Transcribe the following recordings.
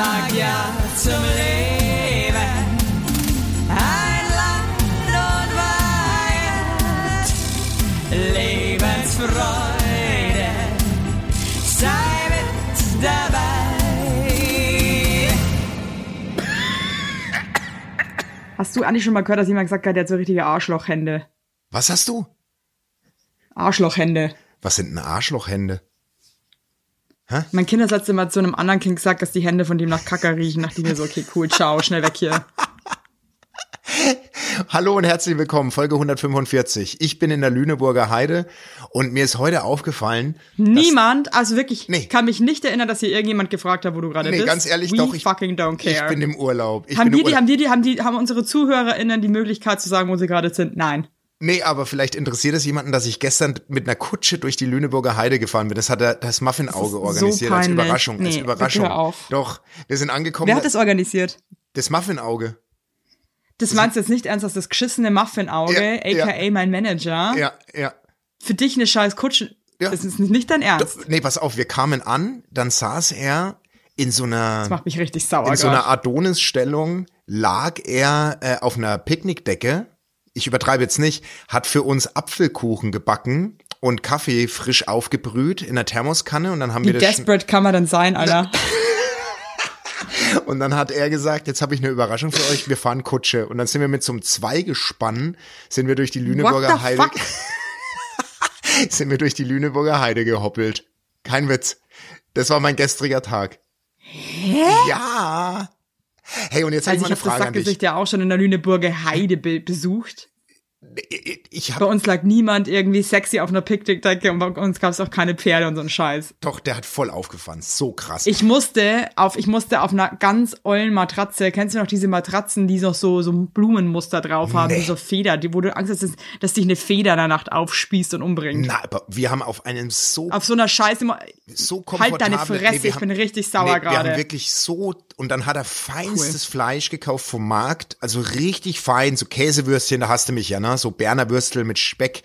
sag ja zum Leben. Ein Land und Weihend, Lebensfreude, sei mit dabei. Hast du eigentlich schon mal gehört, dass jemand gesagt hat, der hat so richtige Arschlochhände? Was hast du? Arschlochhände. Was sind denn Arschlochhände? Mein Kind hat letzte Mal zu einem anderen Kind gesagt, dass die Hände von dem nach Kacker riechen. Dachte ich mir so, okay, cool, ciao, schnell weg hier. Hallo und herzlich willkommen, Folge 145. Ich bin in der Lüneburger Heide und mir ist heute aufgefallen, Niemand, also wirklich, Nee. kann mich nicht erinnern, dass hier irgendjemand gefragt hat, wo du gerade nee, bist. ganz ehrlich, We doch, ich, fucking don't care. ich bin im Urlaub. Ich haben bin die, im die, Urlaub. haben die, die, haben die, haben unsere ZuhörerInnen die Möglichkeit zu sagen, wo sie gerade sind? Nein. Nee, aber vielleicht interessiert es jemanden, dass ich gestern mit einer Kutsche durch die Lüneburger Heide gefahren bin. Das hat er, das Muffin-Auge so organisiert als peinlich. Überraschung. als Nee, Überraschung. bitte hör auf. Doch, wir sind angekommen. Wer hat das organisiert? das Muffin-Auge. Das meinst du jetzt nicht ernst, dass das geschissene Muffin-Auge, Ja, aka mein Manager, Ja, ja. für dich eine scheiß Kutsche, Ja. das ist nicht dein Ernst. Nee, pass auf, wir kamen an, dann saß er in so einer Das macht mich richtig sauer in so einer. Adonis-Stellung lag er äh, auf einer Picknickdecke. Ich übertreibe jetzt nicht, hat für uns Apfelkuchen gebacken und Kaffee frisch aufgebrüht in der Thermoskanne und dann haben Wie wir das desperate kann man denn sein, Alter? und dann hat er gesagt, jetzt habe ich eine Überraschung für euch, wir fahren Kutsche und dann sind wir mit so einem Zweigespann sind wir durch die Lüneburger Heide sind wir durch die Lüneburger Heide gehoppelt. Kein Witz. Das war mein gestriger Tag. Hä? Ja. Hey, und jetzt habe Also ich ich mal habe eine Frage das an dich. Ja auch schon in der Lüneburger Heide be besucht. Ich Bei habe uns lag niemand irgendwie sexy auf einer Picknickdecke und bei uns gab es auch keine Pferde und so ein Scheiß. doch, der hat voll aufgefahren. So krass. Ich musste auf, ich musste auf einer ganz ollen Matratze, kennst du noch diese Matratzen, die noch so, so Blumenmuster drauf haben, Nee. so Feder, die, wo du Angst hast, dass, dass dich eine Feder in der Nacht aufspießt und umbringt. Na, aber wir haben auf einem so Auf so einer Scheiße, so halt deine Fresse, wir ich bin richtig sauer nee, Wir gerade. haben wirklich so und dann hat er feinstes Fleisch gekauft vom Markt, also richtig fein, so Käsewürstchen, da hast du mich ja, ne, so Berner Würstel mit Speck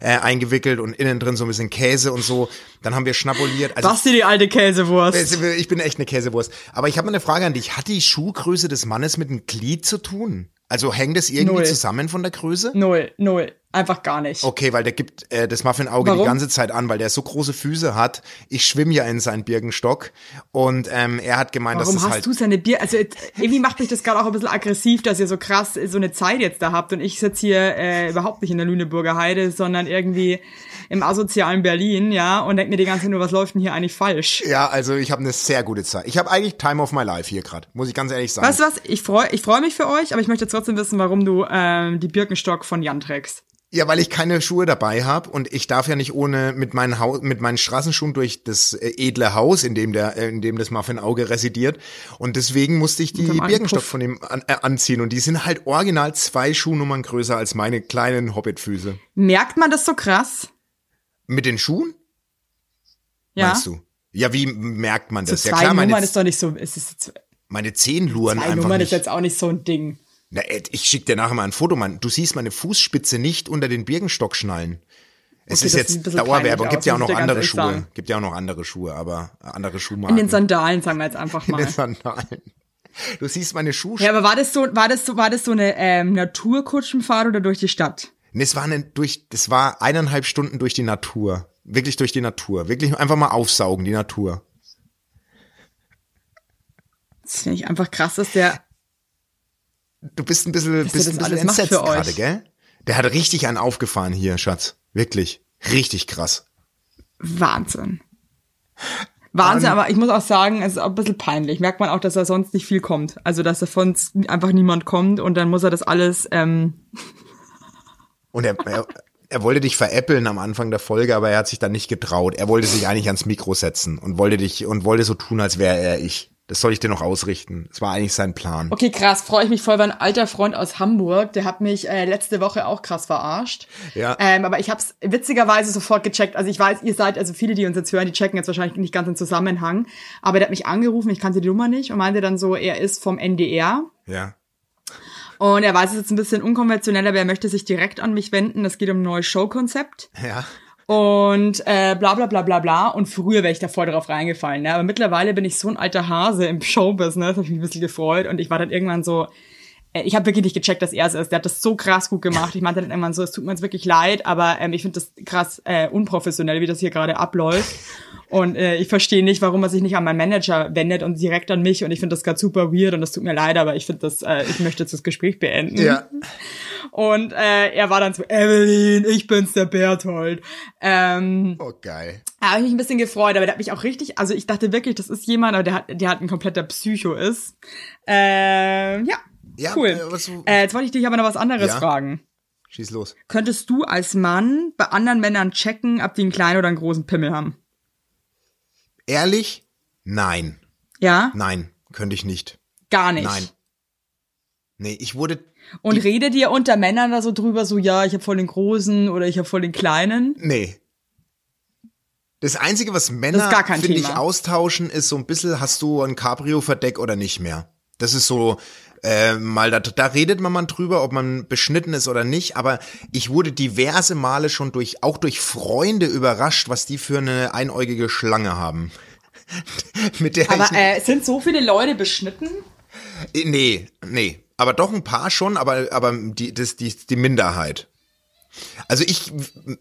äh, eingewickelt und innen drin so ein bisschen Käse und so. Dann haben wir schnabuliert. Also Basti, die alte Käsewurst. ich bin echt eine Käsewurst. Aber ich habe mal eine Frage an dich. Hat die Schuhgröße des Mannes mit dem Glied zu tun? Also hängt das irgendwie Null. zusammen von der Größe? Null, null. Einfach gar nicht. Okay, weil der gibt äh, das Muffin-Auge die Warum? ganze Zeit an, weil der so große Füße hat. Ich schwimme ja in seinen Birkenstock und ähm, er hat gemeint, Warum dass das hast halt du seine Bier? Also irgendwie macht mich das gerade auch ein bisschen aggressiv, dass ihr so krass so eine Zeit jetzt da habt und ich sitze hier äh, überhaupt nicht in der Lüneburger Heide, sondern irgendwie im asozialen Berlin, ja, und denke mir die ganze Zeit nur, was läuft denn hier eigentlich falsch? ja, also ich habe eine sehr gute Zeit. Ich habe eigentlich Time of my life hier gerade, muss ich ganz ehrlich sagen. Weißt du was? Ich freue ich freu mich für euch, aber ich möchte trotzdem wissen, warum du ähm, die Birkenstock von Jan trägst. Ja, weil ich keine Schuhe dabei habe und ich darf ja nicht ohne mit meinen Haus, mit meinen Straßenschuhen durch das äh, edle Haus, in dem der, äh, in dem das Muffin-Auge residiert. Und deswegen musste ich die Birkenstock von ihm an, äh, anziehen. Und die sind halt original zwei Schuhnummern größer als meine kleinen Hobbitfüße. Merkt man das so krass? Mit den Schuhen? Ja. Meinst du? Ja, wie merkt man das? zwei ja klar, meine, Nummern ist doch nicht so, ist meine Zehen luren zwei einfach Nummern ist nicht. jetzt auch nicht so ein Ding. Na, Ed, ich schick dir nachher mal ein Foto, Mann. Du siehst meine Fußspitze nicht unter den Birkenstockschnallen. Es Okay, ist jetzt Dauerwerbung. Gibt ja auch noch andere Schuhe. sagen. Gibt ja auch noch andere Schuhe, aber andere In Schuhmarken. den Sandalen, sagen wir jetzt einfach In mal. den Sandalen. Du siehst meine Schuhe. Ja, aber war das so, war das so, war das so eine ähm, Naturkutschenfahrt oder durch die Stadt? Nee, es war eine, durch, das war eineinhalb Stunden durch die Natur. Wirklich durch die Natur. Wirklich einfach mal aufsaugen, die Natur. Das finde ich einfach krass, dass der. Du bist ein bisschen, bist ein bisschen alles entsetzt für euch. gerade, gell? Der hat richtig einen aufgefahren hier, Schatz. Wirklich. Richtig krass. Wahnsinn. Wahnsinn, aber ich muss auch sagen, es ist auch ein bisschen peinlich. Merkt man auch, dass er sonst nicht viel kommt. Also, dass er von uns einfach niemand kommt und dann muss er das alles, ähm, Und er, er, er wollte dich veräppeln am Anfang der Folge, aber er hat sich dann nicht getraut. Er wollte sich eigentlich ans Mikro setzen und wollte dich und wollte so tun, als wäre er ich. Das soll ich dir noch ausrichten. Das war eigentlich sein Plan. Okay, krass, freue ich mich voll, weil ein alter Freund aus Hamburg, der hat mich äh, letzte Woche auch krass verarscht. Ja. Ähm, aber ich habe es witzigerweise sofort gecheckt. Also ich weiß, ihr seid, also viele, die uns jetzt hören, die checken jetzt wahrscheinlich nicht ganz den Zusammenhang. Aber der hat mich angerufen, ich kannte die Nummer nicht und meinte dann so, er ist vom NDR. Ja. Und er weiß es jetzt ein bisschen unkonventioneller, aber er möchte sich direkt an mich wenden. Das geht um ein neues Showkonzept. Ja. Und äh, bla bla bla bla bla. Und früher wäre ich da voll drauf reingefallen. Ne? Aber mittlerweile bin ich so ein alter Hase im Showbusiness, hab ich mich ein bisschen gefreut. Und ich war dann irgendwann so, äh, ich habe wirklich nicht gecheckt, dass er es ist. Der hat das so krass gut gemacht. Ich meinte dann irgendwann so, es tut mir jetzt wirklich leid, aber ähm, ich finde das krass äh, unprofessionell, wie das hier gerade abläuft. Und äh, ich verstehe nicht, warum er sich nicht an meinen Manager wendet und direkt an mich. Und ich finde das gerade super weird und das tut mir leid, aber ich finde das, äh, ich möchte jetzt das Gespräch beenden. Ja. Und äh, er war dann so, Evelyn, ich bin's, der Berthold. Ähm, Oh, geil. da habe ich mich ein bisschen gefreut, aber der hat mich auch richtig, also ich dachte wirklich, das ist jemand, aber der hat, der hat ein kompletter Psycho ist. Ähm, ja, Ja, cool. äh, du- Äh, jetzt wollte ich dich aber noch was anderes Ja? fragen. Schieß los. Könntest du als Mann bei anderen Männern checken, ob die einen kleinen oder einen großen Pimmel haben? Ehrlich? Nein. Ja? Nein, könnte ich nicht. Gar nicht. Nein. Nee, ich wurde. Und redet ihr unter Männern da so drüber, so ja, ich habe voll den großen oder ich habe voll den kleinen? Nee. Das Einzige, was Männer, finde ich, austauschen, ist so ein bisschen, hast du ein Cabrio-Verdeck oder nicht mehr. Das ist so, äh, mal, da, da redet man mal drüber, ob man beschnitten ist oder nicht, aber ich wurde diverse Male schon durch, auch durch Freunde überrascht, was die für eine einäugige Schlange haben. Mit der Aber äh, sind so viele Leute beschnitten? Äh, Nee, nee. Aber doch ein paar schon, aber, aber die, das, die, die Minderheit. Also ich,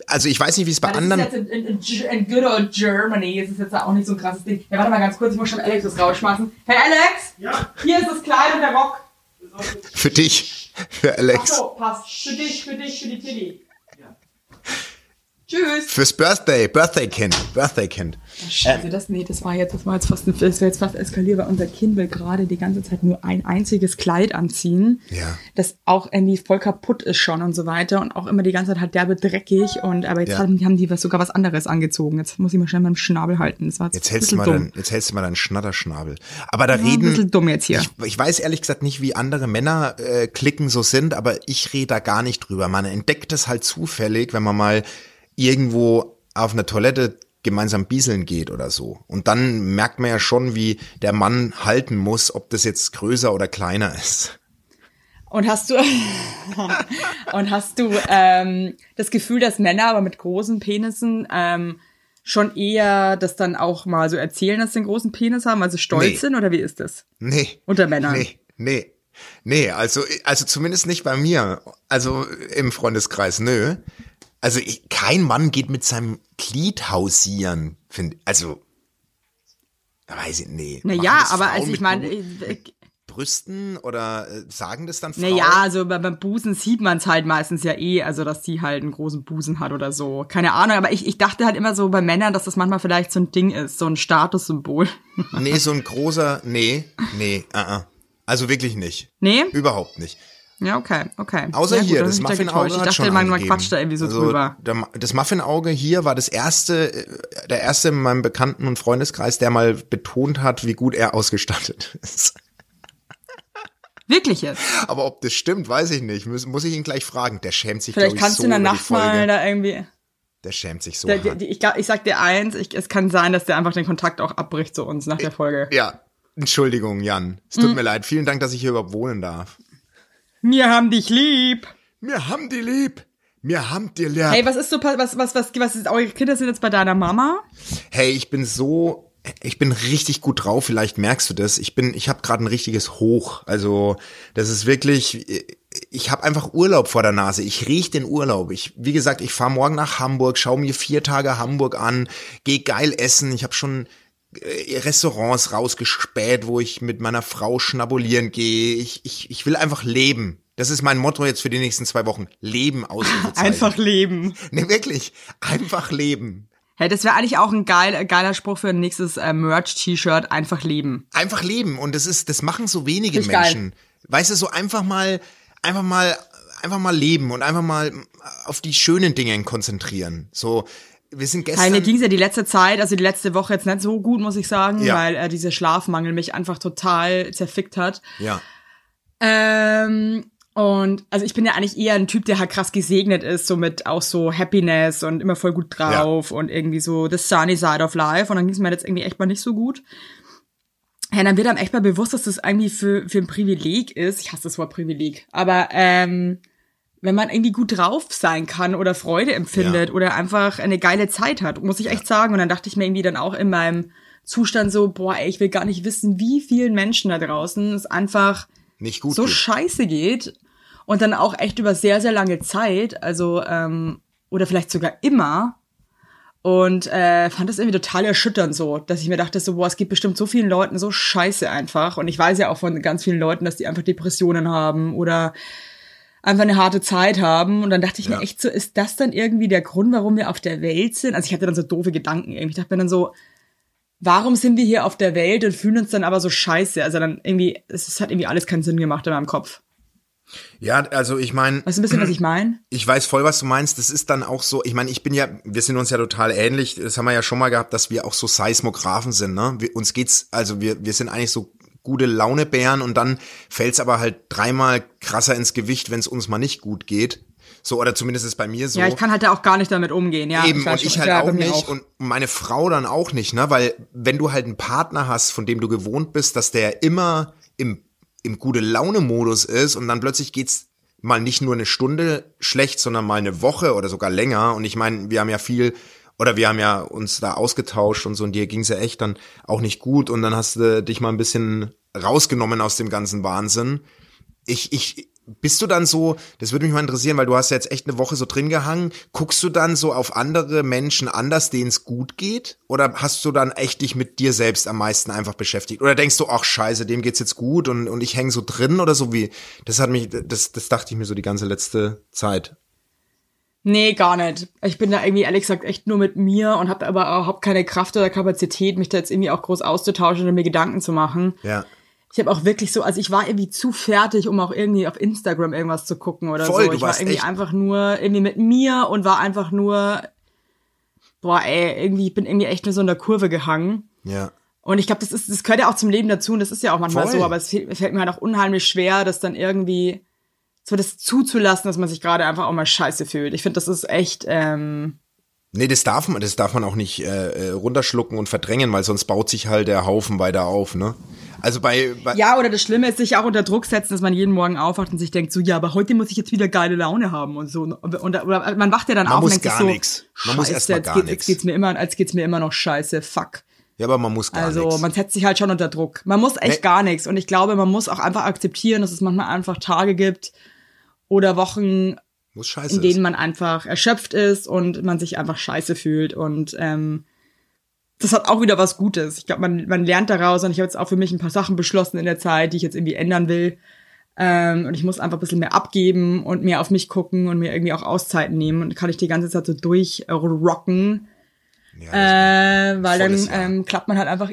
also ich weiß nicht, wie es bei anderen. in, in, in, in good old Germany ist es jetzt auch nicht so ein krasses Ding. Ja, warte mal ganz kurz, ich muss schon Alex das rausschmeißen. Hey Alex! Ja. Hier ist das Kleid und der Rock. Für dich, für Ach Alex. so, passt. Für dich, für dich, für die Tilly. Tschüss. Fürs Birthday, Birthday Kind, Birthday Kind. Scheiße, das, nee, das war jetzt, das war jetzt fast, ein, das war jetzt fast eskaliert, weil unser Kind will gerade die ganze Zeit nur ein einziges Kleid anziehen. Ja. Das auch irgendwie voll kaputt ist schon und so weiter und auch immer die ganze Zeit halt derbe dreckig und, aber jetzt Ja. haben, haben die was, sogar was anderes angezogen. Jetzt muss ich mal schnell meinen Schnabel halten. Das war jetzt, Jetzt ein hältst du mal dumm. dein, jetzt hältst du mal deinen Schnatterschnabel. Aber da ein reden. bisschen dumm jetzt hier. Ich, ich weiß ehrlich gesagt nicht, wie andere Männer äh, klicken so sind, aber ich rede da gar nicht drüber. Man entdeckt es halt zufällig, wenn man mal irgendwo auf einer Toilette gemeinsam bieseln geht oder so. Und dann merkt man ja schon, wie der Mann halten muss, ob das jetzt größer oder kleiner ist. Und hast du und hast du ähm, das Gefühl, dass Männer aber mit großen Penissen ähm, schon eher das dann auch mal so erzählen, dass sie einen großen Penis haben, also stolz Nee. sind oder wie ist das? Nee. Unter Männern. Nee, nee. Nee, also, also zumindest nicht bei mir. Also im Freundeskreis, nö. Also ich, kein Mann geht mit seinem Glied hausieren, finde Also, weiß ich, nee. Naja, aber also ich meine, äh, Brüsten oder äh, sagen das dann Frauen? naja, also bei- beim Busen sieht man es halt meistens ja eh, also dass die halt einen großen Busen hat oder so. Keine Ahnung, aber ich, ich dachte halt immer so bei Männern, dass das manchmal vielleicht so ein Ding ist, so ein Statussymbol. Nee, so ein großer, nee, nee, uh -uh. Also wirklich nicht. Nee? Überhaupt nicht. Ja, okay, okay. Außer ja, gut, hier, dann das ich da Muffinauge getäuscht. Ich hat dachte, man, quatscht da irgendwie so also, drüber. Das Muffinauge hier war das erste, äh, der erste in meinem Bekannten- und Freundeskreis, der mal betont hat, wie gut er ausgestattet ist. Wirklich jetzt. Aber ob das stimmt, weiß ich nicht. Muss, muss ich ihn gleich fragen. Der schämt sich, Vielleicht kannst so du in der Nacht mal da irgendwie. Der schämt sich so Der, der, ich, glaub, ich sag dir eins, ich, es kann sein, dass der einfach den Kontakt auch abbricht zu uns nach der Folge. Ja, Entschuldigung, Jan. Es tut mir leid. Vielen Dank, dass ich hier überhaupt wohnen darf. Wir haben dich lieb. Wir haben die lieb. Wir haben die lieb. Hey, was ist so, was, was, was, was ist, eure Kinder sind jetzt bei deiner Mama? Hey, ich bin so, ich bin richtig gut drauf. Vielleicht merkst du das. Ich bin, ich habe gerade ein richtiges Hoch. Also das ist wirklich, ich habe einfach Urlaub vor der Nase. Ich riech den Urlaub. Ich, wie gesagt, ich fahre morgen nach Hamburg, schaue mir vier Tage Hamburg an, gehe geil essen. Ich habe schon Restaurants rausgespäht, wo ich mit meiner Frau schnabulieren gehe. Ich, ich, ich will einfach leben. Das ist mein Motto jetzt für die nächsten zwei Wochen. Leben Ausrufezeichen. Einfach leben. Nee, wirklich. Einfach leben. Hey, das wäre eigentlich auch ein geil, geiler Spruch für ein nächstes äh, Merch-T-Shirt. Einfach leben. einfach leben und das ist das machen so wenige Find ich geil. Menschen. Weißt du, so einfach mal einfach mal einfach mal leben und einfach mal auf die schönen Dinge konzentrieren. So wir sind gestern mir ging's ja die letzte Zeit, also die letzte Woche jetzt nicht so gut, muss ich sagen, Ja. weil äh, dieser Schlafmangel mich einfach total zerfickt hat. ja, Ähm, und also ich bin ja eigentlich eher ein Typ, der halt krass gesegnet ist, so mit auch so Happiness und immer voll gut drauf und irgendwie so the sunny side of life. Und dann ging's mir jetzt irgendwie echt mal nicht so gut. Ja, dann wird einem echt mal bewusst, dass das irgendwie für, für ein Privileg ist. Ich hasse das Wort Privileg. Aber ähm, wenn man irgendwie gut drauf sein kann oder Freude empfindet Ja. oder einfach eine geile Zeit hat, muss ich echt sagen. Und dann dachte ich mir irgendwie dann auch in meinem Zustand so, boah, ey, ich will gar nicht wissen, wie vielen Menschen da draußen es einfach Nicht gut. so geht. scheiße geht und dann auch echt über sehr, sehr lange Zeit, also ähm, oder vielleicht sogar immer. Und äh, fand das irgendwie total erschütternd so, dass ich mir dachte so, boah, es geht bestimmt so vielen Leuten so scheiße einfach. Und ich weiß ja auch von ganz vielen Leuten, dass die einfach Depressionen haben oder einfach eine harte Zeit haben. Und dann dachte ich Ja. mir echt so, ist das dann irgendwie der Grund, warum wir auf der Welt sind? Also ich hatte dann so doofe Gedanken irgendwie. Ich dachte mir dann so, warum sind wir hier auf der Welt und fühlen uns dann aber so scheiße? Also dann irgendwie, es hat irgendwie alles keinen Sinn gemacht in meinem Kopf. Ja, also ich meine, Weißt du ein bisschen, was ich meine? ich weiß voll, was du meinst. Das ist dann auch so, ich meine, ich bin ja, wir sind uns ja total ähnlich. Das haben wir ja schon mal gehabt, dass wir auch so Seismographen sind, ne? Wir, uns geht's, also wir, wir sind eigentlich so gute Launebären und dann fällt's aber halt dreimal krasser ins Gewicht, wenn es uns mal nicht gut geht. So, oder zumindest ist bei mir so. Ja, ich kann halt auch gar nicht damit umgehen, ja. Eben, weiß und ich halt ja, auch nicht und meine Frau dann auch nicht, ne? Weil wenn du halt einen Partner hast, von dem du gewohnt bist, dass der immer im, im gute Laune-Modus ist und dann plötzlich geht's mal nicht nur eine Stunde schlecht, sondern mal eine Woche oder sogar länger. Und ich meine, wir haben ja viel oder wir haben ja uns da ausgetauscht und so und dir ging's ja echt dann auch nicht gut und dann hast du dich mal ein bisschen rausgenommen aus dem ganzen Wahnsinn. Ich, ich, bist du dann so, das würde mich mal interessieren, weil du hast ja jetzt echt eine Woche so drin gehangen, guckst du dann so auf andere Menschen anders, denen es gut geht? Oder hast du dann echt dich mit dir selbst am meisten einfach beschäftigt? Oder denkst du, ach scheiße, dem geht's jetzt gut und, und ich hänge so drin oder so wie, das hat mich, das, das dachte ich mir so die ganze letzte Zeit. Nee, gar nicht. Ich bin da irgendwie ehrlich gesagt echt nur mit mir und habe aber überhaupt keine Kraft oder Kapazität, mich da jetzt irgendwie auch groß auszutauschen oder mir Gedanken zu machen. Ja. Ich habe auch wirklich so, also ich war irgendwie zu fertig, um auch irgendwie auf Instagram irgendwas zu gucken oder Voll, so. Ich war irgendwie einfach nur irgendwie mit mir und war einfach nur, boah, ey, irgendwie, ich bin irgendwie echt nur so in der Kurve gehangen. Ja. Und ich glaube, das ist, das gehört ja auch zum Leben dazu und das ist ja auch manchmal Voll. so, aber es fällt, fällt mir halt auch unheimlich schwer, das dann irgendwie so das zuzulassen, dass man sich gerade einfach auch mal scheiße fühlt. Ich finde, das ist echt, ähm, Nee, das darf man, das darf man auch nicht äh, äh, runterschlucken und verdrängen, weil sonst baut sich halt der Haufen weiter auf, ne? Also bei, bei ja, oder das Schlimme ist, sich auch unter Druck setzen, dass man jeden Morgen aufwacht und sich denkt, so, ja, aber heute muss ich jetzt wieder geile Laune haben und so. Und, und, oder man wacht ja dann Man auf muss und denkt gar so, nix. Man muss scheiße, erst mal jetzt, gar geht, nix. jetzt geht's mir immer, als geht's mir immer noch scheiße, fuck. ja, aber man muss gar Also nichts. man setzt sich halt schon unter Druck. Man muss echt Nee. gar nichts. Und ich glaube, man muss auch einfach akzeptieren, dass es manchmal einfach Tage gibt oder Wochen, in denen ist. man einfach erschöpft ist und man sich einfach scheiße fühlt. Und ähm, das hat auch wieder was Gutes. Ich glaube, man, man lernt daraus und ich habe jetzt auch für mich ein paar Sachen beschlossen in der Zeit, die ich jetzt irgendwie ändern will. Ähm, und ich muss einfach ein bisschen mehr abgeben und mehr auf mich gucken und mir irgendwie auch Auszeiten nehmen. Und kann ich die ganze Zeit so durchrocken. Ja, Äh, weil dann ähm, klappt man halt einfach.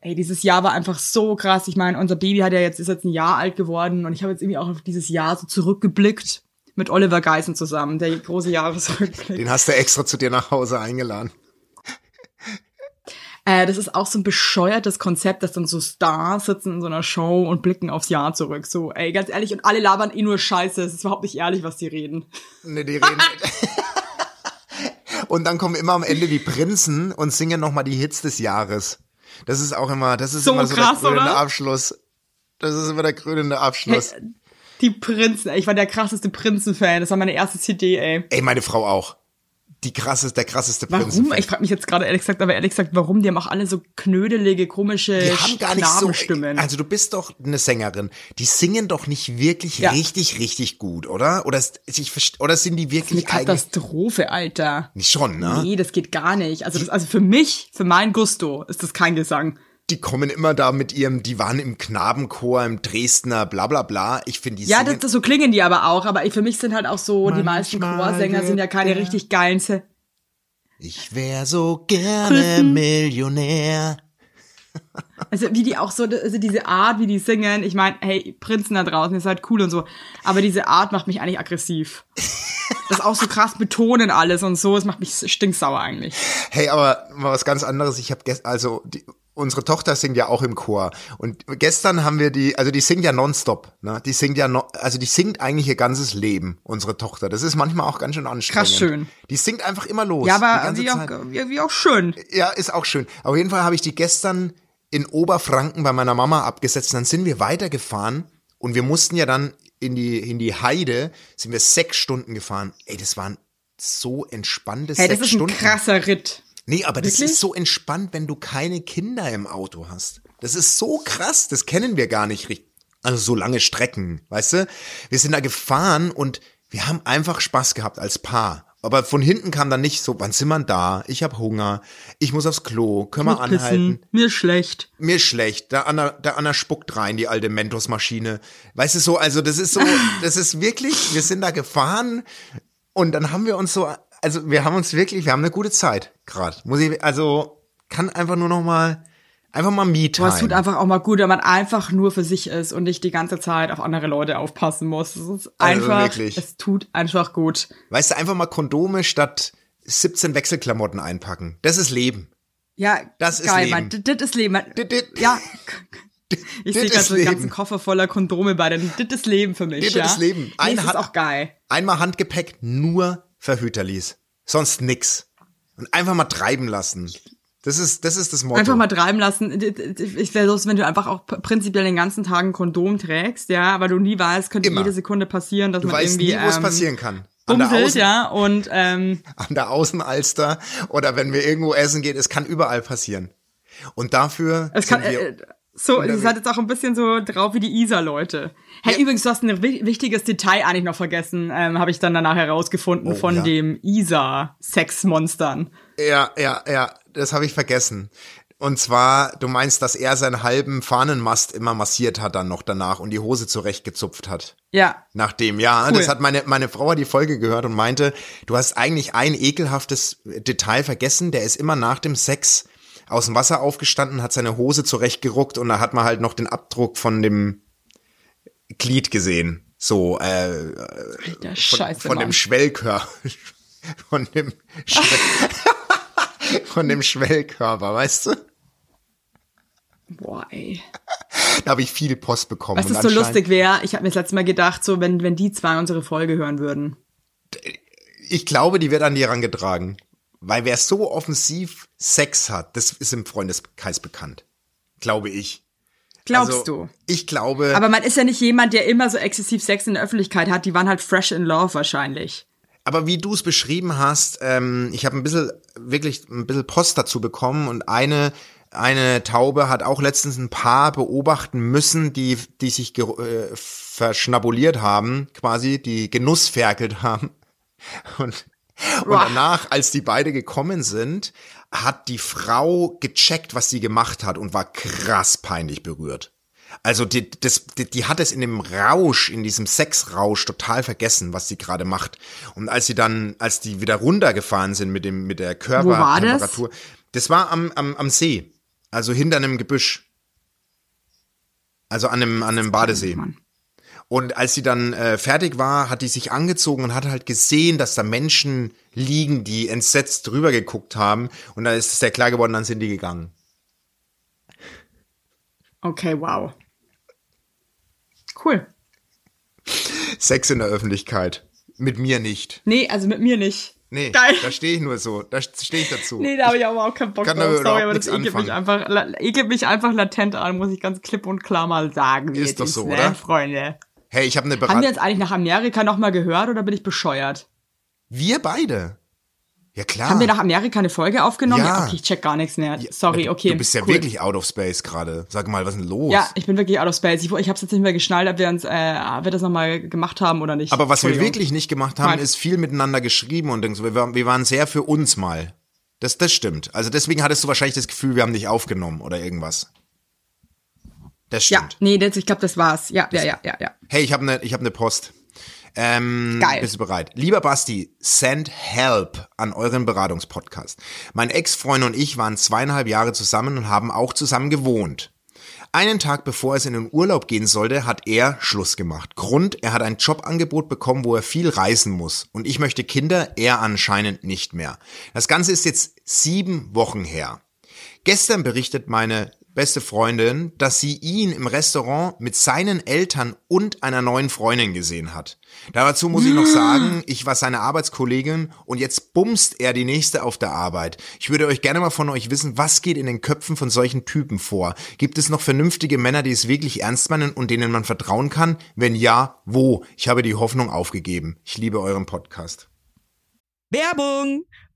Ey, dieses Jahr war einfach so krass. Ich meine, unser Baby hat ja jetzt ist jetzt ein Jahr alt geworden und ich habe jetzt irgendwie auch auf dieses Jahr so zurückgeblickt mit Oliver Geisen zusammen, der große Jahresrückblick. Den hast du extra zu dir nach Hause eingeladen. Äh, das ist auch so ein bescheuertes Konzept, dass dann so Stars sitzen in so einer Show und blicken aufs Jahr zurück. So, ey, ganz ehrlich, und alle labern eh nur Scheiße. Es ist überhaupt nicht ehrlich, was die reden. Nee, die reden. und dann kommen immer am Ende die Prinzen und singen nochmal die Hits des Jahres. Das ist auch immer, das ist So immer so krass, der krönende oder? Abschluss. Das ist immer der krönende Abschluss. Hey, die Prinzen, ich war der krasseste Prinzen-Fan. Das war meine erste CD, ey. Ey, meine Frau auch. Die krasseste, der krasseste Warum? Prinzen. Ich frage mich jetzt gerade ehrlich gesagt, aber ehrlich gesagt, warum? Die haben auch alle so knödelige, komische Die haben gar nicht so. Also du bist doch eine Sängerin. Die singen doch nicht wirklich Ja. richtig, richtig gut, oder? Oder, ist- ich, oder sind die eine wirklich eigentlich Katastrophe, Alter. schon, ne? Nee, das geht gar nicht. Also, das, also für mich, für mein Gusto, ist das kein Gesang. Die kommen immer da mit ihrem, die waren im Knabenchor, im Dresdner, bla bla bla. Ich finde die Ja, das, das, so klingen die aber auch. Aber ich, für mich sind halt auch so, die meisten Manchmal Chorsänger sind ja keine der- richtig geilen. Se Ich wär so gerne Millionär. Also wie die auch so, also diese Art, wie die singen. Ich meine, hey, Prinzen da draußen, ihr seid cool und so. Aber diese Art macht mich eigentlich aggressiv. Das auch so krass betonen alles und so, es macht mich stinksauer eigentlich. Hey, aber mal was ganz anderes. Ich habe gestern, also die, unsere Tochter singt ja auch im Chor und gestern haben wir die, also die singt ja nonstop, ne? Die singt ja, no, also die singt eigentlich ihr ganzes Leben, unsere Tochter. Das ist manchmal auch ganz schön anstrengend. Krass schön. Die singt einfach immer los. Ja, aber wie auch, Zeit. wie, wie auch schön. Ja, ist auch schön. Auf jeden Fall habe ich die gestern in Oberfranken bei meiner Mama abgesetzt. Dann sind wir weitergefahren und wir mussten ja dann in die, in die Heide, sind wir sechs Stunden gefahren. Ey, das waren so entspannte Hey, das sechs ist ein Stunden. krasser Ritt. Nee, aber das Wirklich? ist so entspannt, wenn du keine Kinder im Auto hast. Das ist so krass, das kennen wir gar nicht richtig. Also so lange Strecken, weißt du? Wir sind da gefahren und wir haben einfach Spaß gehabt als Paar. Aber von hinten kam dann nicht so, wann sind wir da? Ich habe Hunger, ich muss aufs Klo, können wir anhalten? pissen. Mir schlecht. Mir schlecht, der Anna, der Anna spuckt rein, die alte Mentos-Maschine. Weißt du so, also das ist so, das ist wirklich, wir sind da gefahren und dann haben wir uns so, also wir haben uns wirklich, wir haben eine gute Zeit gerade. Muss ich, also kann einfach nur noch mal, einfach mal Aber es tut einfach auch mal gut, wenn man einfach nur für sich ist und nicht die ganze Zeit auf andere Leute aufpassen muss. Es ist einfach, Also wirklich. es tut einfach gut. Weißt du, einfach mal Kondome statt 17 Wechselklamotten einpacken. Das ist Leben. Ja, Das ist geil, Leben. Mann. Das ist Leben. Mann. Dit, dit. Ja. Ich sehe gerade ist so einen ganzen. Koffer voller Kondome bei dir. Das ist Leben für mich, Dit ja. ist Leben. Nee, Ein das ist auch geil. Einmal Handgepäck nur Verhüterlis. Sonst nix. Und einfach mal treiben lassen. Das ist, das ist das Motto. Einfach mal treiben lassen. Ich wäre los, wenn du einfach auch prinzipiell den ganzen Tag ein Kondom trägst, ja, aber du nie weißt, könnte Immer. jede Sekunde passieren, dass du man weißt irgendwie nie, wo es ähm, passieren kann. An der, Außen, ja, und ähm, an der Außenalster oder wenn wir irgendwo essen gehen, es kann überall passieren. Und dafür es kann wir, äh, so, dann- seid jetzt auch ein bisschen so drauf wie die Isa-Leute. Hey, Ja. übrigens, du hast ein wi- wichtiges Detail eigentlich noch vergessen, ähm, habe ich dann danach herausgefunden Oh, von ja. dem Isa-Sexmonstern. Ja, ja, ja, das habe ich vergessen. Und zwar, du meinst, dass er seinen halben Fahnenmast immer massiert hat dann noch danach und die Hose zurechtgezupft hat. Ja, Nachdem, ja, Cool. das hat meine, meine Frau hat die Folge gehört und meinte, du hast eigentlich ein ekelhaftes Detail vergessen, der ist immer nach dem Sex aus dem Wasser aufgestanden, hat seine Hose zurechtgeruckt und da hat man halt noch den Abdruck von dem Glied gesehen. So, äh, von, Scheiße, von dem. Schwellkörper. Von dem, Schwell von dem Schwellkörper, weißt du? Boah, ey. Da habe ich viel Post bekommen. Was ist so lustig wäre, ich habe mir das letzte Mal gedacht, so wenn, wenn die zwei unsere Folge hören würden. Ich glaube, die wird an die herangetragen. Weil wer so offensiv Sex hat, das ist im Freundeskreis bekannt. Glaube ich. Glaubst also, du? Ich glaube. Aber man ist ja nicht jemand, der immer so exzessiv Sex in der Öffentlichkeit hat. Die waren halt fresh in love wahrscheinlich. Aber wie du es beschrieben hast, ähm, ich habe ein bisschen, wirklich ein bisschen Post dazu bekommen und eine, eine Taube hat auch letztens ein Paar beobachten müssen, die, die sich äh, verschnabuliert haben, quasi, die genussferkelt haben. Und, und danach, als die beide gekommen sind, hat die Frau gecheckt, was sie gemacht hat und war krass peinlich berührt. Also die, das, die, die hat es in dem Rausch, in diesem Sexrausch total vergessen, was sie gerade macht. Und als sie dann, als die wieder runtergefahren sind mit dem, mit der Körpertemperatur, das war am, am, am See, also hinter einem Gebüsch. Also an einem, an einem Badesee. Mann. Und als sie dann äh, fertig war, hat die sich angezogen und hat halt gesehen, dass da Menschen liegen, die entsetzt drüber geguckt haben. Und dann ist es sehr klar geworden, dann sind die gegangen. Okay, wow. Cool. Sex in der Öffentlichkeit. Mit mir nicht. Nee, also mit mir nicht. Nee, Geil. da stehe ich nur so. Da stehe ich dazu. Nee, da habe ich aber auch keinen Bock kann drauf. Sorry, aber das ekelt mich, einfach, ekelt mich einfach latent an, muss ich ganz klipp und klar mal sagen. Ist doch so, ne, oder? Freunde. Hey, ich habe eine Haben wir Beratung. jetzt eigentlich nach Amerika nochmal gehört oder bin ich bescheuert? Wir beide. Ja klar. Haben wir nach Amerika eine Folge aufgenommen? Ja. okay, ich check gar nichts mehr. Sorry, okay. Du bist ja cool. wirklich out of space gerade. Sag mal, was ist denn los? Ja, ich bin wirklich out of space. Ich, ich habe jetzt nicht mehr geschnallt, ob wir uns, äh, ob wir das nochmal gemacht haben oder nicht. Aber was wir wirklich nicht gemacht haben, Nein. ist viel miteinander geschrieben und so. Wir, waren- wir waren sehr für uns mal. Das, das stimmt. Also deswegen hattest du wahrscheinlich das Gefühl, wir haben dich aufgenommen oder irgendwas. Das Ja, stimmt. nee, das, ich glaube, das war's. Ja, ja, ja, ja, ja. Hey, ich habe eine ich hab ne Post. Ähm, Geil. Bist du bereit? Lieber Basti, send help an euren Beratungspodcast. Mein Ex-Freund und ich waren zweieinhalb Jahre zusammen und haben auch zusammen gewohnt. Einen Tag bevor es in den Urlaub gehen sollte, hat er Schluss gemacht. Grund, er hat ein Jobangebot bekommen, wo er viel reisen muss. Und ich möchte Kinder, er anscheinend nicht mehr. Das Ganze ist jetzt sieben Wochen her. Gestern berichtet meine beste Freundin, dass sie ihn im Restaurant mit seinen Eltern und einer neuen Freundin gesehen hat. Dazu muss ich noch sagen, ich war seine Arbeitskollegin und jetzt bumst er die nächste auf der Arbeit. Ich würde euch gerne mal von euch wissen, was geht in den Köpfen von solchen Typen vor? Gibt es noch vernünftige Männer, die es wirklich ernst meinen und denen man vertrauen kann? Wenn ja, wo? Ich habe die Hoffnung aufgegeben. Ich liebe euren Podcast. Werbung!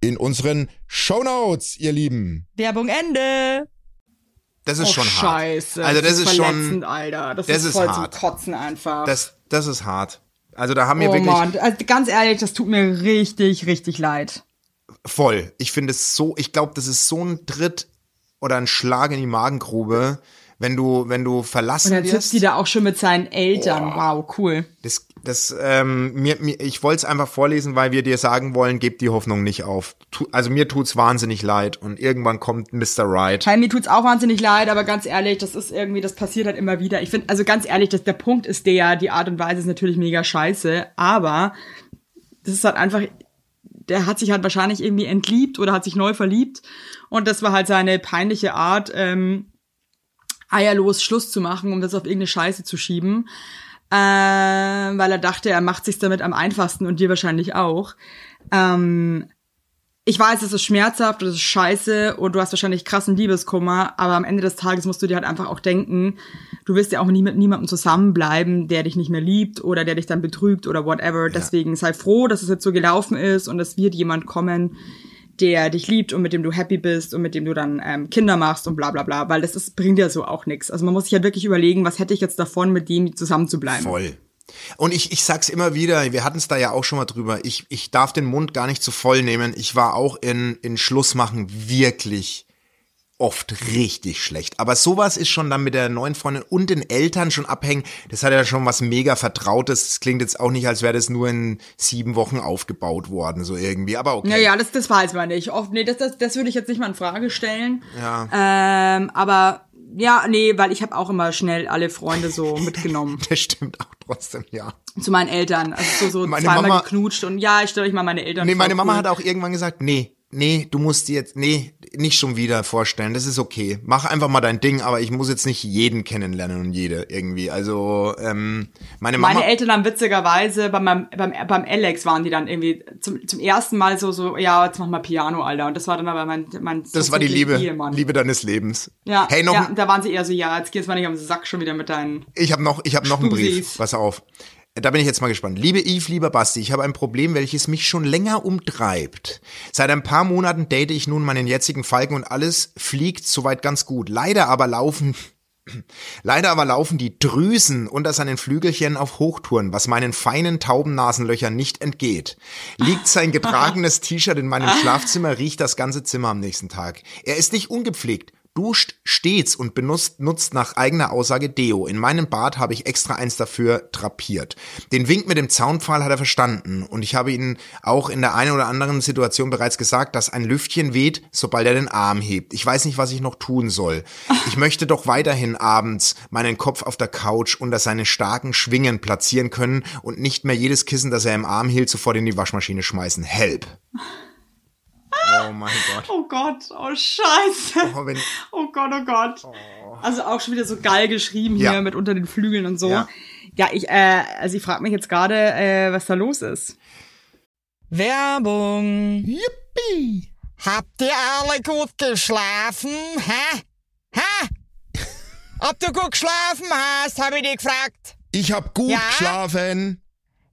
in unseren Shownotes, ihr Lieben. Werbung Ende. Das ist oh, schon hart. Scheiße. Also das, ist verletzend, schon, Alter. Das, das ist ist voll hart. zum Kotzen einfach. das, das ist hart. Also da haben wir oh wirklich Mann, also ganz ehrlich, das tut mir richtig, richtig leid. voll. Ich finde es so, ich glaube, das ist so ein Tritt oder ein Schlag in die Magengrube, wenn du, wenn du verlassen Und dann wirst. sitzt die da auch schon mit seinen Eltern. Wow, cool. Das, das, ähm, mir, mir, ich wollte es einfach vorlesen, weil wir dir sagen wollen, gib die Hoffnung nicht auf. Tu, also mir tut's wahnsinnig leid und irgendwann kommt Mr. Right. Hey, mir tut's auch wahnsinnig leid, aber ganz ehrlich, das ist irgendwie, das passiert halt immer wieder. Ich finde, also ganz ehrlich, das, der Punkt ist der, die Art und Weise ist natürlich mega scheiße, aber das ist halt einfach, der hat sich halt wahrscheinlich irgendwie entliebt oder hat sich neu verliebt und das war halt seine peinliche Art, ähm, eierlos Schluss zu machen, um das auf irgendeine Scheiße zu schieben. Äh, weil er dachte, er macht sich damit am einfachsten und dir wahrscheinlich auch. Ähm, ich weiß, es ist schmerzhaft es ist scheiße und du hast wahrscheinlich krassen Liebeskummer, aber am Ende des Tages musst du dir halt einfach auch denken, du wirst ja auch nie mit niemandem zusammenbleiben, der dich nicht mehr liebt oder der dich dann betrügt oder whatever. Deswegen sei froh, dass es jetzt so gelaufen ist und es wird jemand kommen, der dich liebt und mit dem du happy bist und mit dem du dann ähm, Kinder machst und bla bla bla, weil das ist, bringt ja so auch nichts. Also man muss sich ja wirklich überlegen, was hätte ich jetzt davon, mit dem zusammen zu bleiben. Voll. Und ich, ich sag's immer wieder, wir hatten es da ja auch schon mal drüber, ich, ich darf den Mund gar nicht zu voll nehmen. Ich war auch in, in Schlussmachen wirklich oft richtig schlecht. Aber sowas ist schon dann mit der neuen Freundin und den Eltern schon abhängen. Das hat ja schon was mega Vertrautes. Das klingt jetzt auch nicht, als wäre das nur in sieben Wochen aufgebaut worden, so irgendwie. Aber okay. Naja, das, das weiß man nicht. Oft, nee, das, das, das würde ich jetzt nicht mal in Frage stellen. Ja. Ähm, aber ja, nee, weil ich habe auch immer schnell alle Freunde so mitgenommen Das stimmt auch trotzdem, ja. zu meinen Eltern. Also so, so Meine zweimal Mama- geknutscht und ja, ich stelle euch mal meine Eltern Nee, meine Mama cool. hat auch irgendwann gesagt, nee, nee, du musst dir jetzt, nee, nicht schon wieder vorstellen, das ist okay. Mach einfach mal dein Ding, aber ich muss jetzt nicht jeden kennenlernen und jede irgendwie. Also, ähm, meine Mama. Meine Eltern haben witzigerweise beim, beim, beim, Alex waren die dann irgendwie zum, zum ersten Mal so, so, ja, jetzt mach mal Piano, Alter. Und das war dann aber mein, mein das war die Liebe, Ehemann. Liebe deines Lebens. Ja, Hey, noch, ja, da waren sie eher so, ja, jetzt geht's mal nicht am Sack schon wieder mit deinen. ich habe noch, ich habe noch einen Brief. Pass auf. Da bin ich jetzt mal gespannt. Liebe Yves, lieber Basti, ich habe ein Problem, welches mich schon länger umtreibt. Seit ein paar Monaten date ich nun meinen jetzigen Falken und alles fliegt soweit ganz gut. Leider aber laufen Leider aber laufen die Drüsen unter seinen Flügelchen auf Hochtouren, was meinen feinen Taubennasenlöchern nicht entgeht. Liegt sein getragenes T-Shirt in meinem Schlafzimmer, riecht das ganze Zimmer am nächsten Tag. Er ist nicht ungepflegt, duscht stets und benutzt nutzt nach eigener Aussage Deo. In meinem Bad habe ich extra eins dafür drapiert. Den Wink mit dem Zaunpfahl hat er verstanden und ich habe ihnen auch in der einen oder anderen Situation bereits gesagt, dass ein Lüftchen weht, sobald er den Arm hebt. Ich weiß nicht, was ich noch tun soll. Ich möchte doch weiterhin abends meinen Kopf auf der Couch unter seine starken Schwingen platzieren können und nicht mehr jedes Kissen, das er im Arm hielt, sofort in die Waschmaschine schmeißen. Help. Oh mein Gott. Oh Gott, oh Scheiße. Oh, wenn, Oh Gott, oh Gott. Also auch schon wieder so geil geschrieben hier Ja. mit unter den Flügeln und so. Ja. Ja, ich, äh, also ich frage mich jetzt gerade, äh, was da los ist. Werbung. Yippie! Habt ihr alle gut geschlafen? Hä? Hä? Ob du gut geschlafen hast, habe ich dich gefragt. Ich hab gut Ja? geschlafen.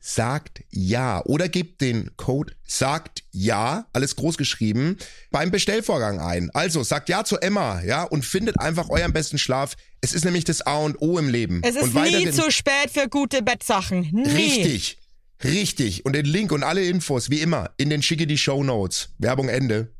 sagt ja oder gebt den Code sagt ja, alles groß geschrieben, beim Bestellvorgang ein. Also sagt ja zu Emma, ja, und findet einfach euren besten Schlaf. Es ist nämlich das A und O im Leben. Es ist nie zu spät für gute Bettsachen. Nie. Richtig. Richtig. Und den Link und alle Infos, wie immer, in den schicke die Show Notes. Werbung Ende.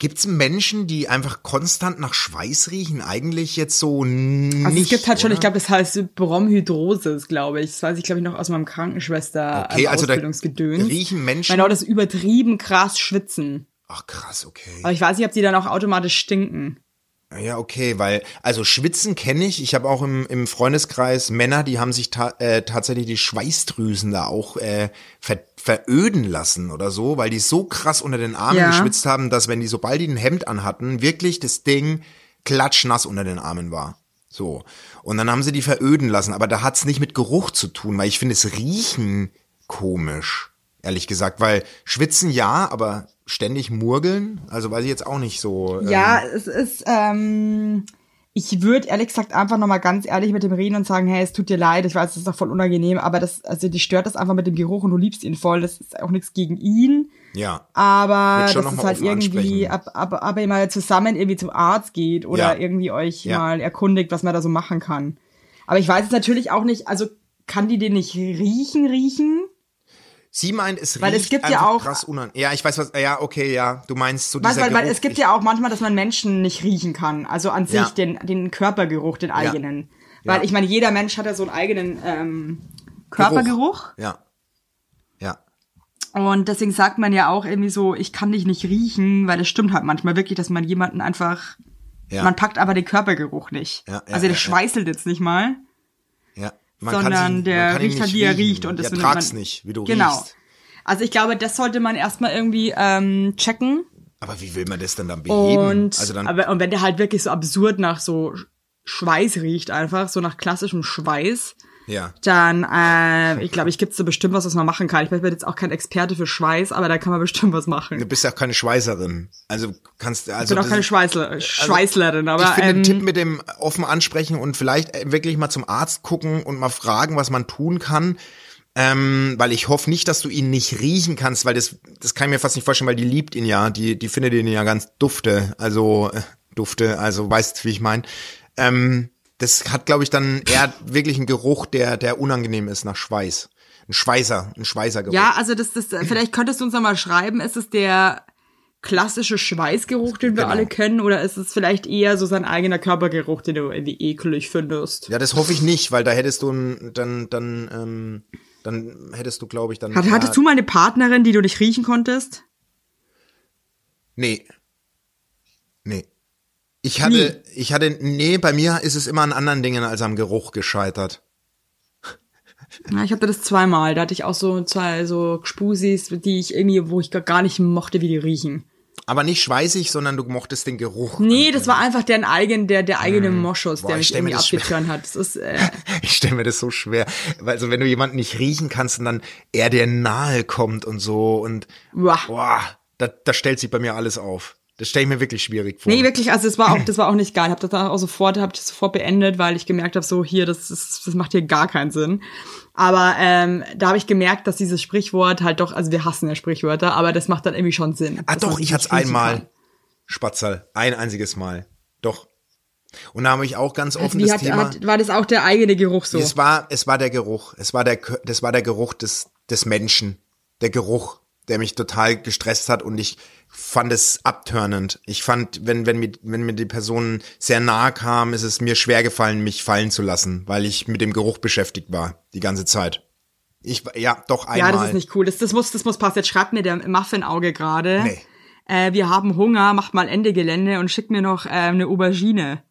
Gibt's Menschen, die einfach konstant nach Schweiß riechen? Eigentlich jetzt so nicht. Also es gibt halt schon, oder? ich glaube, das heißt Bromhydrosis, glaube ich. Das weiß ich, glaube ich, noch aus meinem Krankenschwester Okay, ähm, also Ausbildungsgedöns. riechen Menschen- Genau, das übertrieben krass schwitzen. Ach krass, okay. Aber ich weiß nicht, ob die dann auch automatisch stinken. Ja, okay, weil, also Schwitzen kenne ich. Ich habe auch im, im Freundeskreis Männer, die haben sich ta äh, tatsächlich die Schweißdrüsen da auch äh, ver veröden lassen oder so, weil die so krass unter den Armen Ja. geschwitzt haben, dass wenn die, sobald die ein Hemd anhatten, wirklich das Ding klatschnass unter den Armen war. So. Und dann haben sie die veröden lassen, aber da hat's nicht mit Geruch zu tun, weil ich finde es riechen komisch, ehrlich gesagt, weil schwitzen ja, aber ständig murgeln, also weiß ich jetzt auch nicht so. ähm, Ja, es ist, ähm, ich würde ehrlich gesagt einfach nochmal ganz ehrlich mit dem reden und sagen, hey, es tut dir leid, ich weiß, das ist doch voll unangenehm, aber das, also die stört das einfach mit dem Geruch und du liebst ihn voll, das ist auch nichts gegen ihn. Ja. Aber das ist halt irgendwie, ab, ab, aber ihr mal zusammen irgendwie zum Arzt geht oder Ja. irgendwie euch Ja. mal erkundigt, was man da so machen kann. Aber ich weiß jetzt natürlich auch nicht, also kann die den nicht riechen, riechen? Sie meint, es Weil es riecht gibt ja auch- krass unan. Ja, ich weiß was. Ja, okay, ja. Du meinst so dieser weil, weil Geruch. es gibt ja auch manchmal, dass man Menschen nicht riechen kann. Also an sich Ja. den, den Körpergeruch, den eigenen. Weil Ja. ich meine, jeder Mensch hat ja so einen eigenen ähm, Körpergeruch. Ja. Ja. Und deswegen sagt man ja auch irgendwie so, ich kann dich nicht riechen, weil es stimmt halt manchmal wirklich, dass man jemanden einfach, Ja. man packt aber den Körpergeruch nicht. Ja, ja, also der ja, ja. schweißelt jetzt nicht mal. Sondern der man kann ihn riecht halt, wie er riecht und das ja, trag's man- nicht, wie du Genau. riechst. Also ich glaube, das sollte man erstmal irgendwie ähm, checken. Aber wie will man das denn dann beheben? Und, also dann, aber, und wenn der halt wirklich so absurd nach so Sch- Schweiß riecht, einfach, so nach klassischem Schweiß, ja. dann, äh, ich glaube, ich gibt's da bestimmt was, was man machen kann. Ich bin jetzt auch kein Experte für Schweiß, aber da kann man bestimmt was machen. Du bist ja auch keine Schweißerin. Also kannst Ich also bin auch keine Schweißler, Schweißlerin, aber ich finde ähm, den Tipp mit dem offen ansprechen und vielleicht äh, wirklich mal zum Arzt gucken und mal fragen, was man tun kann. Ähm, weil ich hoffe nicht, dass du ihn nicht riechen kannst, weil das, das kann ich mir fast nicht vorstellen, weil die liebt ihn ja, die, die findet ihn ja ganz dufte, also äh, dufte, also weißt, wie ich meine. Ähm, das hat, glaube ich, dann eher wirklich einen Geruch, der, der unangenehm ist nach Schweiß. Ein Schweißer, ein Schweißergeruch. ja, also das, das, vielleicht könntest du uns noch mal schreiben, ist es der klassische Schweißgeruch, den wir Genau. alle kennen, oder ist es vielleicht eher so sein eigener Körpergeruch, den du irgendwie eklig findest? Ja, das hoffe ich nicht, weil da hättest du dann, dann, ähm, dann hättest du, glaube ich, dann. Hat, hattest du mal eine Partnerin, die du nicht riechen konntest? Nee. Nee. Ich hatte, ich hatte, nee, bei mir ist es immer an anderen Dingen als am Geruch gescheitert. Ja, ich hatte das zweimal. Da hatte ich auch so zwei so Spusis, die ich irgendwie, wo ich gar- nicht mochte, wie die riechen. Aber nicht schweißig, sondern du mochtest den Geruch. Nee, das war einfach der eigen, der, der eigene Moschus, Boah, der ich mich irgendwie abgeturnt hat. Das ist, äh, Ich stelle mir das so schwer. Weil also wenn du jemanden nicht riechen kannst und dann er dir nahe kommt und so und boah, da, da stellt sich bei mir alles auf. Das stelle ich mir wirklich schwierig vor. Nee, wirklich, also das war auch, das war auch nicht geil. Hab das dann auch sofort, hab das sofort beendet, weil ich gemerkt habe, so hier, das, ist, das macht hier gar keinen Sinn. Aber ähm, da habe ich gemerkt, dass dieses Sprichwort halt doch, also wir hassen ja Sprichwörter, aber das macht dann irgendwie schon Sinn. ah doch, ich nicht riechen einmal. kann. Spatzerl. Ein einziges Mal. Doch. Und da habe ich auch ganz offen Wie das hat, Thema. hat, war das auch der eigene Geruch so? Es war, es war der Geruch. Es war der, das war der Geruch des, des Menschen. Der Geruch, der mich total gestresst hat und ich fand es abturnend. Ich fand, wenn, wenn mir, wenn mir die Person sehr nahe kam, ist es mir schwer gefallen, mich fallen zu lassen, weil ich mit dem Geruch beschäftigt war, die ganze Zeit. Ich, ja, doch einmal. Ja, das ist nicht cool. Das, das muss, das muss passen. Jetzt schreibt mir der Muffin-Auge gerade. Nee. Äh, wir haben Hunger, macht mal Ende Gelände und schickt mir noch äh, eine Aubergine.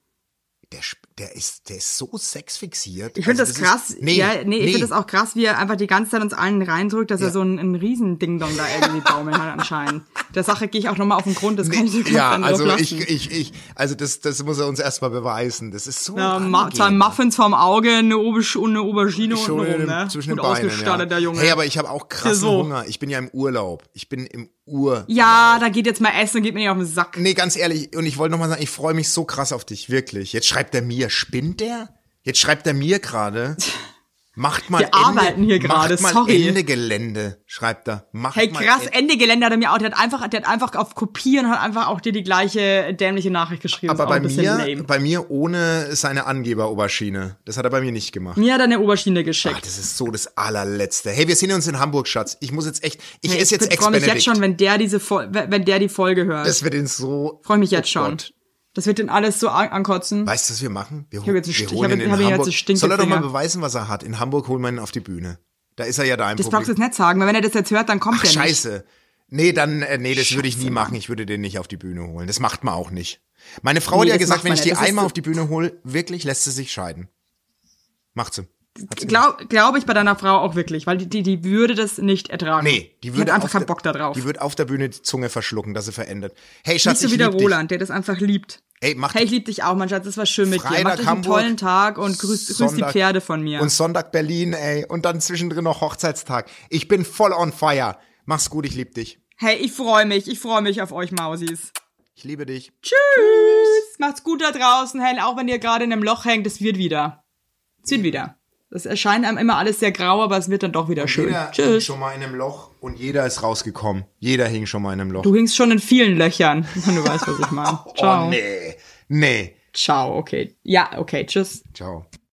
Der, der ist, der ist so sexfixiert. Ich finde Also das krass. Ist, nee, ja, nee, ich finde das auch krass, wie er einfach die ganze Zeit uns allen reindrückt, dass er so ein, ein Riesending-Dong da irgendwie baumeln hat anscheinend. Der Sache gehe ich auch nochmal auf den Grund, das kann ich dir ganz Ja, dann also ich, ich, ich, also das, das muss er uns erstmal beweisen. Das ist so. Ja, zwei Muffins vorm Auge, eine, und eine Aubergine unten rum, ne? zwischen den Gut Beinen. ausgestattet, ja. der Junge. Hey, aber ich habe auch krassen so. Hunger. Ich bin ja im Urlaub. Ich bin im Ur. ja, da geht jetzt mal essen und geht mir nicht auf den Sack. Nee, ganz ehrlich, und ich wollte noch mal sagen, ich freue mich so krass auf dich, wirklich. Jetzt schreibt er mir, spinnt der? Jetzt schreibt er mir gerade. Macht mal Wir arbeiten hier macht gerade, mal sorry. Ende Gelände, schreibt er. Macht Hey, krass, Ende- Ende Gelände hat er mir auch, der hat einfach, der hat einfach auf Kopieren, hat einfach auch dir die gleiche dämliche Nachricht geschrieben. Aber bei mir, lame. bei mir ohne seine Angeber-Oberschiene. Das hat er bei mir nicht gemacht. Mir hat er eine Ach, geschickt. das ist so das allerletzte. Hey, wir sehen uns in Hamburg, Schatz. Ich muss jetzt echt, ich Hey, esse jetzt ich freue mich jetzt schon, wenn der diese wenn der die Folge hört. Das wird ihn so. Freue mich jetzt oh schon. Gott. Das wird den alles so an ankotzen. Weißt du, was wir machen? Wir, hab jetzt einen wir St- ich holen hab ihn hab ihn jetzt Hamburg. einen. Soll er doch mal beweisen, was er hat? In Hamburg holen wir ihn auf die Bühne. Da ist er ja da im Das brauchst du jetzt nicht sagen, weil wenn er das jetzt hört, dann kommt Ach, er nicht. scheiße. Nee, dann, äh, nee, das würde ich nie machen. Ich würde den nicht auf die Bühne holen. Das macht man auch nicht. Meine Frau Nee, hat ja gesagt, wenn ich die einmal so- auf die Bühne hole, wirklich lässt sie sich scheiden. Macht sie. Glaube glaub ich bei deiner Frau auch wirklich, weil die, die, die würde das nicht ertragen. Nee, die würde hat einfach keinen Bock da drauf. Die wird auf der Bühne die Zunge verschlucken, dass sie verändert. Hey, Schatz, Nicht so ich wie der lieb dich. Roland, der das einfach liebt. Ey, mach Hey, ich lieb dich auch, mein Schatz, das war schön mit dir. Mach Freitag dich einen Hamburg, tollen Tag und grüß, grüß die Pferde von mir. Und Sonntag Berlin, ey. Und dann zwischendrin noch Hochzeitstag. Ich bin voll on fire. Mach's gut, ich lieb dich. hey, ich freue mich, ich freue mich auf euch Mausis. Ich liebe dich. Tschüss. Macht's gut da draußen, hey, auch wenn ihr gerade in einem Loch hängt, es wird wieder. Es wird wieder. Das erscheint einem immer alles sehr grau, aber es wird dann doch wieder schön. Jeder hing Tschüss. schon mal in einem Loch und jeder ist rausgekommen. Jeder hing schon mal in einem Loch. Du hingst schon in vielen Löchern, wenn du weißt, was ich meine. Ciao. Oh, nee. Nee. Ciao, okay. Ja, okay, tschüss. Ciao.